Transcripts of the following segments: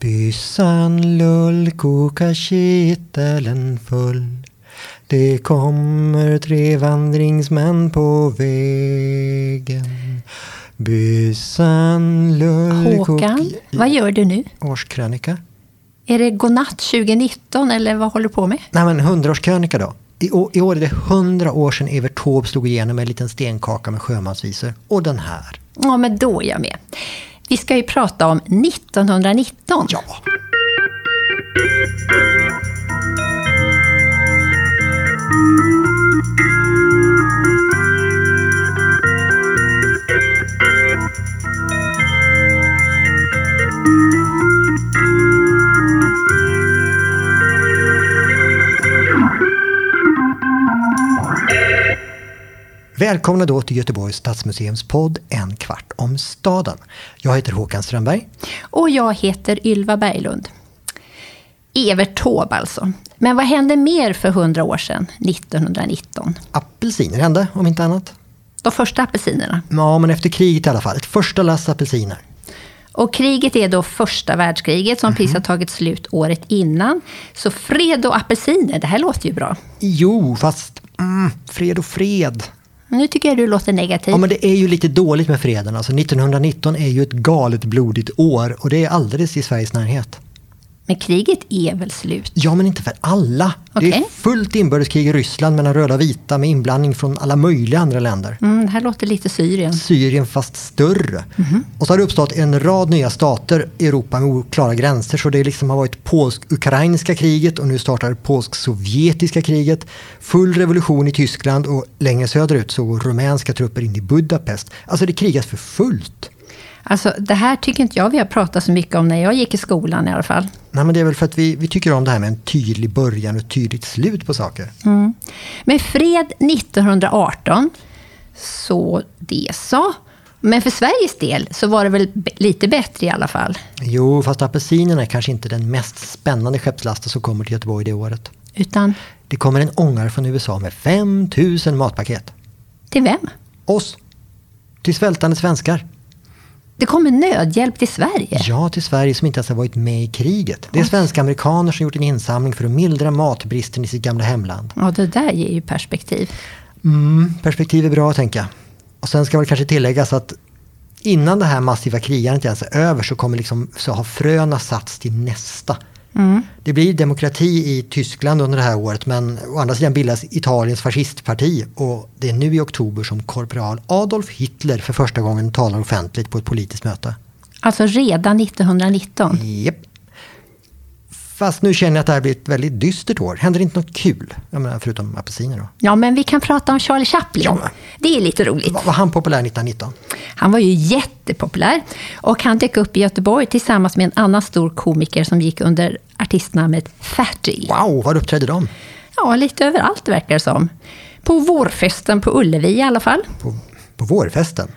Byssan lull kokar kittelen full. Det kommer tre vandringsmän på vägen. Byssan lull Håkan, vad gör du nu? Årskrönika. Är det godnatt 2019 eller vad håller du på med? Nej men hundraårskrönika då. I, å- I år är det hundra år sedan Evert Taube slog igenom med en liten stenkaka med sjömansvisor. Och den här. Ja, men då är jag med. Vi ska ju prata om 1919. Ja. Välkomna då till Göteborgs stadsmuseums podd En kvart om staden. Jag heter Håkan Strömberg. Och jag heter Ylva Berglund. Evert Taube alltså. Men vad hände mer för 100 år sedan, 1919? Apelsiner hände, om inte annat. De första apelsinerna. Ja, men efter kriget i alla fall. Ett första lass apelsiner. Och kriget är då första världskriget som precis har tagit slut året innan. Så fred och apelsiner, det här låter ju bra. Jo, fast mm, fred och fred. Nu tycker jag du låter negativ. Ja, men det är ju lite dåligt med freden. Alltså 1919 är ju ett galet blodigt år och det är alldeles i Sveriges närhet. Men kriget är väl slut? Ja, men inte för alla. Det är fullt inbördeskrig i Ryssland mellan röda och vita med inblandning från alla möjliga andra länder. Mm, det här låter lite Syrien. Syrien fast större. Och så har det uppstått en rad nya stater i Europa med oklara gränser. Så det liksom har varit polsk-ukrainska kriget och nu startar polsk-sovjetiska kriget. Full revolution i Tyskland och längre söderut så går rumänska trupper in i Budapest. Alltså det krigas för fullt. Alltså, det här tycker inte jag vi har pratat så mycket om när jag gick i skolan i alla fall. Nej, men det är väl för att vi, vi tycker om det här med en tydlig början och ett tydligt slut på saker. Med fred 1918, så det så. Men för Sveriges del så var det väl lite bättre i alla fall. Jo, fast apelsinerna är kanske inte den mest spännande skeppslasten som kommer till Göteborg det året. Utan Det kommer en ångare från USA med 5000 matpaket. till vem? Oss. Till svältande svenskar. Det kommer nödhjälp till Sverige. Ja, till Sverige som inte ens har varit med i kriget. Det är svenska amerikaner som gjort en insamling för att mildra matbristen i sitt gamla hemland. Ja, det där ger ju perspektiv. Mm, perspektiv är bra, tänker jag. Och sen ska väl kanske tilläggas att innan det här massiva krigandet ens är över så kommer liksom, så har fröna satts till nästa. Det blir demokrati i Tyskland under det här året men å andra sidan bildas Italiens fascistparti och det är nu i oktober som korporal Adolf Hitler för första gången talar offentligt på ett politiskt möte. Alltså redan 1919. Japp. Fast nu känner jag att det här blir ett väldigt dystert år. Händer inte något kul? Jag menar, förutom apelsiner då. Ja, men vi kan prata om Charlie Chaplin. Ja. Det är lite roligt. Var var han populär 1919? Han var ju jättepopulär och han dök upp i Göteborg tillsammans med en annan stor komiker som gick under artistnamnet Fatty. Wow, var uppträdde de? Ja, lite överallt verkar det som. På vårfesten på Ullevi i alla fall. På, på vårfesten?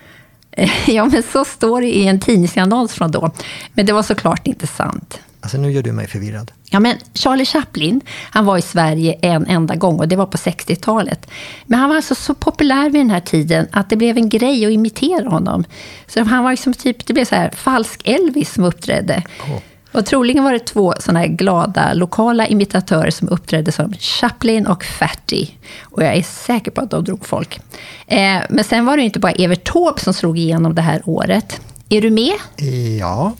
Ja, men så står det i en tidningsannons från då. Men det var såklart inte sant. Alltså nu gör du mig förvirrad. Ja, men Charlie Chaplin, han var i Sverige en enda gång och det var på 60-talet. Men han var alltså så populär vid den här tiden att det blev en grej att imitera honom. Så han var ju som typ, det blev så här falsk Elvis som uppträdde. Åh. Och troligen var det två såna här glada lokala imitatörer som uppträdde som Chaplin och Fatty. Och jag är säker på att de drog folk. Eh, men sen var det inte bara Evert Taube som slog igenom det här året. Är du med? Ja.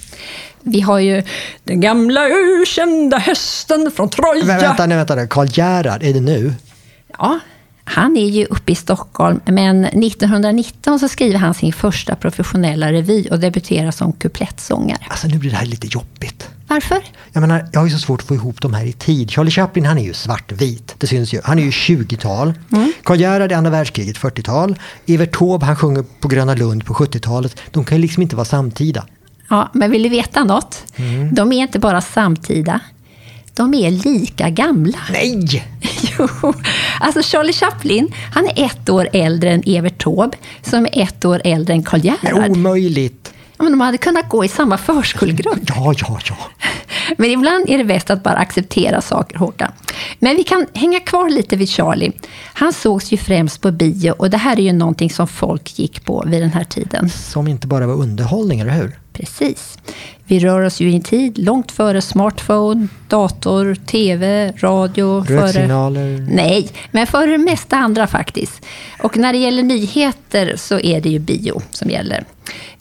Vi har ju den gamla ökända hästen från Troja. Men vänta nu, vänta nu. Karl Gerhard, är det nu? Ja, han är ju uppe i Stockholm, men 1919 så skriver han sin första professionella revy och debuterar som kuplettsångare. Alltså nu blir det här lite jobbigt. Varför? Jag menar, jag har ju så svårt att få ihop de här i tid. Charlie Chaplin han är ju svartvit, det syns ju. Han är ju 20-tal. Karl Gerhard är andra världskriget, 40-tal. Evert Taube han sjunger på Gröna Lund på 70-talet. De kan ju liksom inte vara samtida. Ja, men vill du veta något? De är inte bara samtida, de är lika gamla. Nej! Jo, alltså Charlie Chaplin, han är ett år äldre än Evert Taube, som är ett år äldre än Karl Gerhard. omöjligt. Ja, men de hade kunnat gå i samma förskolegrupp. Ja, ja, ja. Men ibland är det bäst att bara acceptera saker, Håkan. Men vi kan hänga kvar lite vid Charlie. Han sågs ju främst på bio och det här är ju någonting som folk gick på vid den här tiden. Som inte bara var underhållning, eller hur? Precis. Vi rör oss ju i en tid långt före smartphone, dator, TV, radio. Röksignaler? Före... Nej, men före det mesta andra faktiskt. Och när det gäller nyheter så är det ju bio som gäller.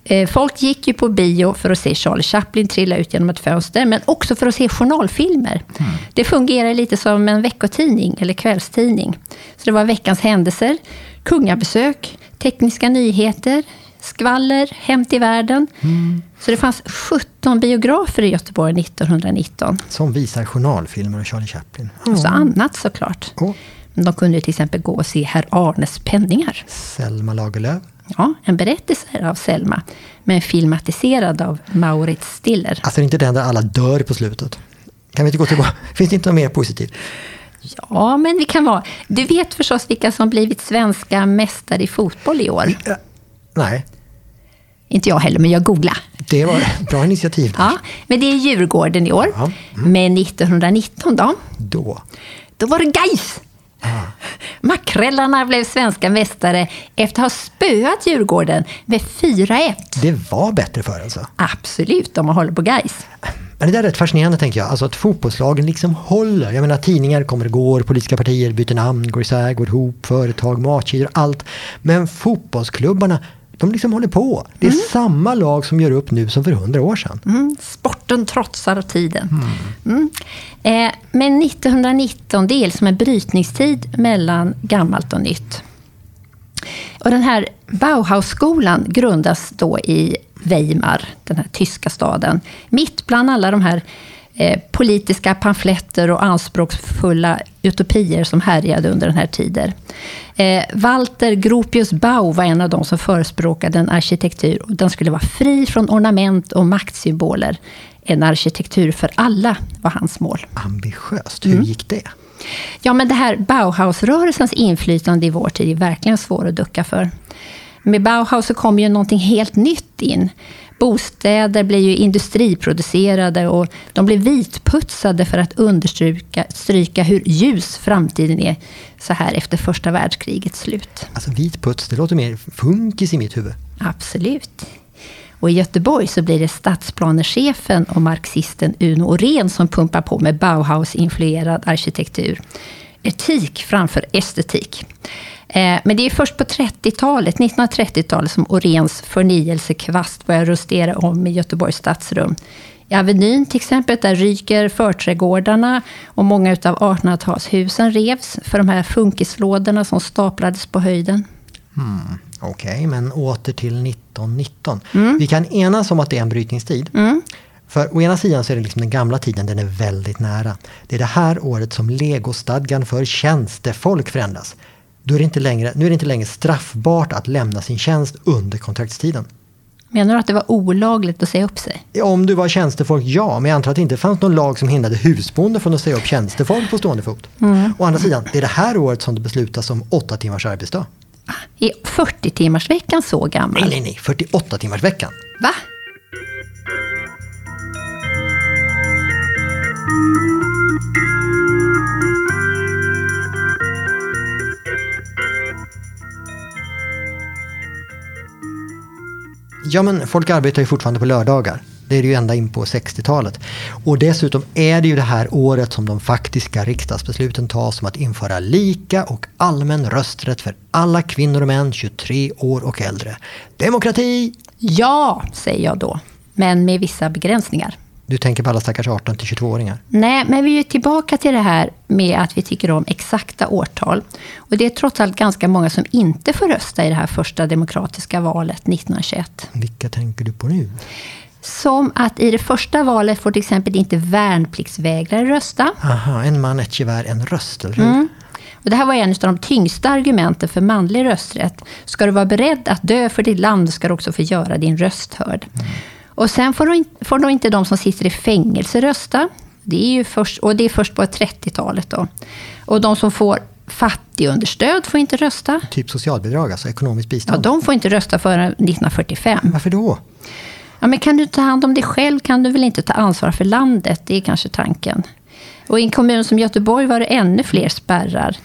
Eh, folk gick ju på bio för att se Charlie Chaplin trilla ut genom ett fönster, men också för att se journalfilmer. Mm. Det fungerar lite som en veckotidning eller kvällstidning. Så det var veckans händelser, kungabesök, tekniska nyheter, skvaller, Hämt i världen. Mm. Så det fanns 17 biografer i Göteborg 1919. Som visar journalfilmer och Charlie Chaplin. Mm. Och så annat såklart. Oh. De kunde till exempel gå och se Herr Arnes penningar. Selma Lagerlöf. Ja, en berättelse av Selma, men filmatiserad av Maurits Stiller. Alltså det är inte den där alla dör på slutet. Kan vi inte gå tillbaka? Finns det inte något mer positivt? Ja, men vi kan vara... Du vet förstås vilka som blivit svenska mästare i fotboll i år? Nej. Inte jag heller, men jag googlade. Det var ett bra initiativ. ja, men det är Djurgården i år. Ja. Mm. Men 1919 då? Då? Då var det Gais. Ah. Makrellarna blev svenska mästare efter att ha spöat Djurgården med 4-1. Det var bättre för alltså? Absolut, de har hållit på Gais. Men det där är rätt fascinerande tänker jag. Alltså att fotbollslagen liksom håller. Jag menar tidningar kommer och går, politiska partier byter namn, går isär, går ihop, företag, matkedjor, allt. Men fotbollsklubbarna de liksom håller på. Det är mm. samma lag som gör upp nu som för hundra år sedan. Mm. Sporten trotsar tiden. Mm. mm. Eh, men 1919, det är som en brytningstid mellan gammalt och nytt. Och den här Bauhausskolan grundas då i Weimar, den här tyska staden. Mitt bland alla de här eh, politiska pamfletter och anspråksfulla utopier som härjade under den här tiden. Eh, Walter Gropius Bau var en av de som förespråkade en arkitektur. Den skulle vara fri från ornament och maktsymboler. En arkitektur för alla var hans mål. Ambitiöst. Hur mm. gick det? Ja, men det här Bauhausrörelsens inflytande i vår tid är verkligen svår att ducka för. Med Bauhaus så kom ju någonting helt nytt in. Bostäder blev ju industriproducerade och de blev vitputsade för att understryka stryka hur ljus framtiden är så här efter första världskrigets slut. Alltså vitputs, det låter mer funkis i mitt huvud. Absolut. Och i Göteborg så blir det stadsplanechefen och marxisten Uno Orén som pumpar på med Bauhaus-influerad arkitektur. Etik framför estetik. Eh, men det är först på 30-talet, 1930-talet, som Orens förnyelsekvast börjar rustera om i Göteborgs stadsrum. I Avenyn till exempel, där ryker förträdgårdarna och många av 1800-talshusen revs för de här funkislådorna som staplades på höjden. Hmm, Okej, okay, men åter till 1919. Mm. Vi kan enas om att det är en brytningstid. Mm. För å ena sidan så är det liksom den gamla tiden, den är väldigt nära. Det är det här året som legostadgan för tjänstefolk förändras då är det inte längre, nu är det inte längre straffbart att lämna sin tjänst under kontraktstiden. Menar du att det var olagligt att säga upp sig? Om du var tjänstefolk, ja. Men jag antar att det inte fanns någon lag som hindrade husbonde från att säga upp tjänstefolk på stående fot. Mm. Å andra sidan, det är det här året som det beslutas om åtta timmars arbetsdag. Är 40 timmars veckan så gammal? Nej, nej, nej. 48 timmars veckan. Va? Ja, men folk arbetar ju fortfarande på lördagar. Det är det ju ända in på 60-talet. Och dessutom är det ju det här året som de faktiska riksdagsbesluten tas om att införa lika och allmän rösträtt för alla kvinnor och män 23 år och äldre. Demokrati! Ja, säger jag då. Men med vissa begränsningar. Du tänker på alla stackars 18 till 22-åringar? Nej, men vi är tillbaka till det här med att vi tycker om exakta årtal. Och det är trots allt ganska många som inte får rösta i det här första demokratiska valet 1921. Vilka tänker du på nu? Som att i det första valet får till exempel inte värnpliktsvägrare rösta. Aha, en man, ett gevär, en röst, eller hur? Mm. Och det här var en av de tyngsta argumenten för manlig rösträtt. Ska du vara beredd att dö för ditt land ska du också få göra din röst hörd. Mm. Och sen får, de, får de inte de som sitter i fängelse rösta. Det är ju först, och det är först på 30-talet. Då. Och de som får fattigunderstöd får inte rösta. Typ socialbidrag, alltså ekonomiskt bistånd? Ja, de får inte rösta förrän 1945. Varför då? Ja, men kan du ta hand om dig själv kan du väl inte ta ansvar för landet? Det är kanske tanken. Och i en kommun som Göteborg var det ännu fler spärrar.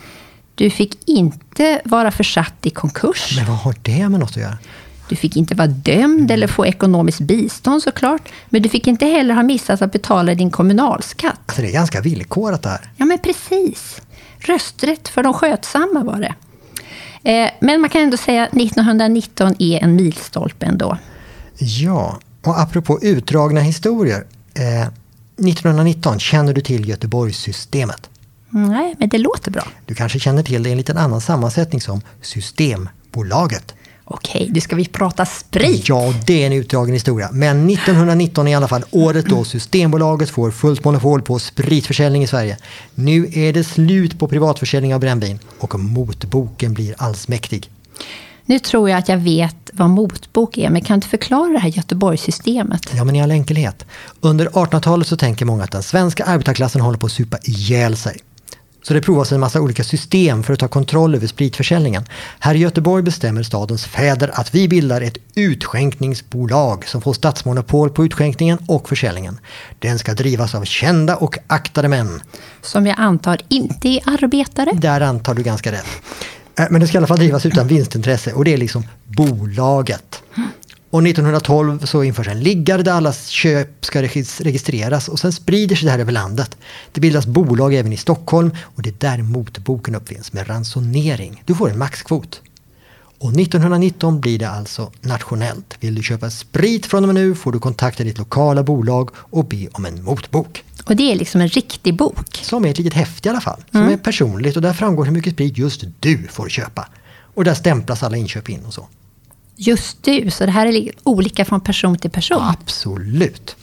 Du fick inte vara försatt i konkurs. Men vad har det med något att göra? Du fick inte vara dömd eller få ekonomiskt bistånd såklart. Men du fick inte heller ha missat att betala din kommunalskatt. Alltså det är ganska villkorat det här. Ja, men precis. Rösträtt för de skötsamma var det. Eh, men man kan ändå säga att 1919 är en milstolpe ändå. Ja, och apropå utdragna historier. Eh, 1919, känner du till Göteborgssystemet? Nej, men det låter bra. Du kanske känner till det i en liten annan sammansättning som Systembolaget. Okej, nu ska vi prata sprit. Ja, det är en utdragen historia. Men 1919 är i alla fall året då Systembolaget får fullt monopol på spritförsäljning i Sverige. Nu är det slut på privatförsäljning av brännvin och motboken blir allsmäktig. Nu tror jag att jag vet vad motbok är, men kan du förklara det här Göteborgssystemet? Ja, men i all enkelhet. Under 1800-talet så tänker många att den svenska arbetarklassen håller på att supa ihjäl sig. Så det provas en massa olika system för att ta kontroll över spritförsäljningen. Här i Göteborg bestämmer stadens fäder att vi bildar ett utskänkningsbolag som får statsmonopol på utskänkningen och försäljningen. Den ska drivas av kända och aktade män. Som jag antar inte är arbetare. Där antar du ganska rätt. Äh, Men det ska i alla fall drivas utan vinstintresse och det är liksom bolaget. Och 1912 så införs en liggare där allas köp ska regis- registreras och sen sprider sig det här över landet. Det bildas bolag även i Stockholm och det är där motboken uppfinns med ransonering. Du får en maxkvot. Och 1919 blir det alltså nationellt. Vill du köpa sprit från och med nu får du kontakta ditt lokala bolag och be om en motbok. Och det är liksom en riktig bok. Som är ett litet häfte i alla fall. Som är personligt och där framgår hur mycket sprit just du får köpa. Och där stämplas alla inköp in och så. Just du, så det här är li- olika från person till person. Absolut.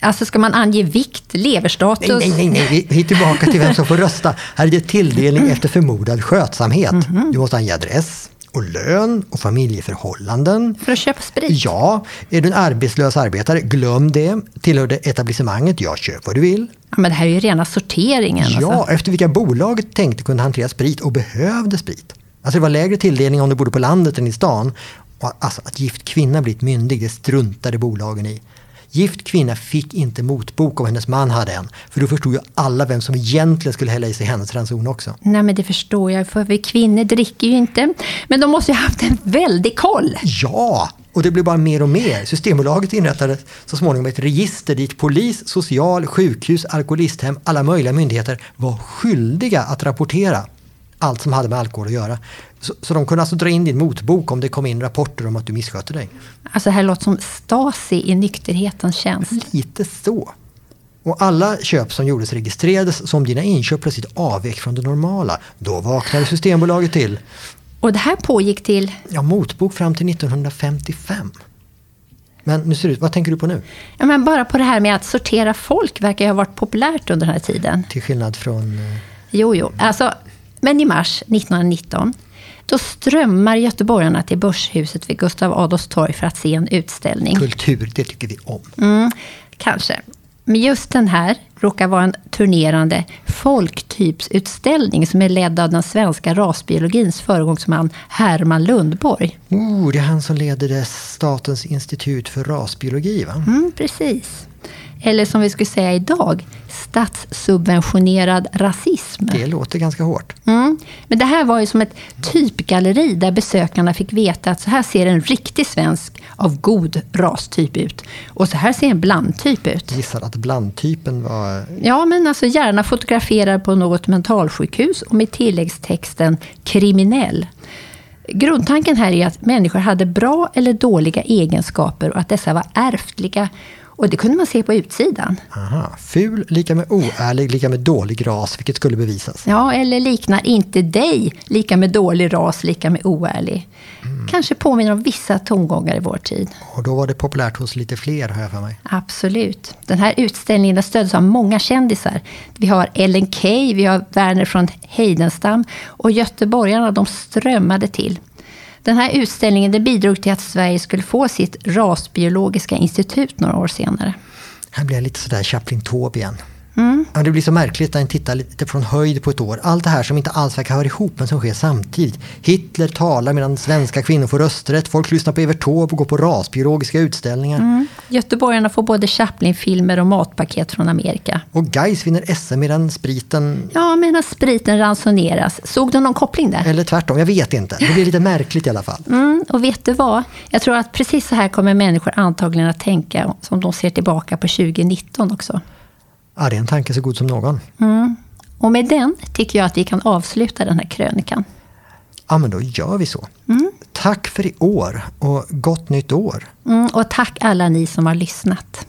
Alltså ska man ange vikt, leverstatus? Nej, nej, nej, nej. Vi- är tillbaka till vem som får rösta. Här är det tilldelning efter förmodad skötsamhet. Du måste ange adress och lön och familjeförhållanden. För att köpa sprit? Ja, är du en arbetslös arbetare, glöm det. Tillhör det etablissemanget, ja, köp vad du vill. Ja, men det här är ju rena sorteringen. Ja, Alltså. efter vilka bolaget tänkte kunde hantera sprit och behövde sprit. Alltså det var lägre tilldelning om du bodde på landet än i stan. Alltså att gift kvinna blivit myndig, det struntade bolagen i. Gift kvinna fick inte motbok om hennes man hade en. För då förstod ju alla vem som egentligen skulle hälla i sig hennes ranson också. Nej, men det förstår jag, för vi kvinnor dricker ju inte. Men de måste ju ha haft en väldig koll. Ja! Och det blev bara mer och mer. Systembolaget inrättade så småningom ett register dit polis, social, sjukhus, alkoholisthem, alla möjliga myndigheter var skyldiga att rapportera allt som hade med alkohol att göra. Så, så de kunde alltså dra in din motbok om det kom in rapporter om att du misskötte dig. Alltså det här låter som Stasi i nykterhetens tjänst. Lite så. Och alla köp som gjordes registrerades som dina inköp plötsligt avvek från det normala. Då vaknade Systembolaget till. Och det här pågick till... Ja, motbok fram till 1955. Men nu ser det ut, vad tänker du på nu? Ja, men bara på det här med att sortera folk verkar ju ha varit populärt under den här tiden. Till skillnad från... eh, Jo, jo. Alltså, men i mars 1919 då strömmar göteborgarna till Börshuset vid Gustav Adolfs torg för att se en utställning. Kultur, det tycker vi om. Mm, kanske. Men just den här råkar vara en turnerande folktypsutställning som är ledd av den svenska rasbiologins föregångsman Herman Lundborg. Oh, det är han som leder det Statens institut för rasbiologi, va? Mm, precis. Eller som vi skulle säga idag, statssubventionerad rasism. Det låter ganska hårt. Mm. Men det här var ju som ett typgalleri där besökarna fick veta att så här ser en riktig svensk av god rastyp ut. Och så här ser en blandtyp ut. Gissar att blandtypen var... Ja, men alltså gärna fotograferad på något mentalsjukhus och med tilläggstexten kriminell. Grundtanken här är att människor hade bra eller dåliga egenskaper och att dessa var ärftliga. Och det kunde man se på utsidan. Aha, ful lika med oärlig lika med dålig ras, vilket skulle bevisas. Ja, eller liknar inte dig lika med dålig ras lika med oärlig. Kanske påminner om vissa tongångar i vår tid. Och då var det populärt hos lite fler, har jag för mig. Absolut. Den här utställningen stöddes av många kändisar. Vi har Ellen Key, vi har Werner från Heidenstam och göteborgarna de strömmade till. Den här utställningen det bidrog till att Sverige skulle få sitt rasbiologiska institut några år senare. Här blir jag lite sådär Chaplin Taube igen. Mm. Ja, det blir så märkligt när en tittar lite från höjd på ett år. Allt det här som inte alls verkar höra ihop men som sker samtidigt. Hitler talar medan svenska kvinnor får rösträtt. Folk lyssnar på Evert Taube och går på rasbiologiska utställningar. Mm. Göteborgarna får både Chaplin-filmer och matpaket från Amerika. Och Gais vinner SM medan spriten... Ja, medan spriten ransoneras. Såg du någon koppling där? Eller tvärtom, jag vet inte. Det blir lite märkligt i alla fall. Mm, och vet du vad? Jag tror att precis så här kommer människor antagligen att tänka som de ser tillbaka på 2019 också. Ja, det är en tanke så god som någon. Mm. Och med den tycker jag att vi kan avsluta den här krönikan. Ja, men då gör vi så. Mm. Tack för i år och gott nytt år. Mm, och tack alla ni som har lyssnat.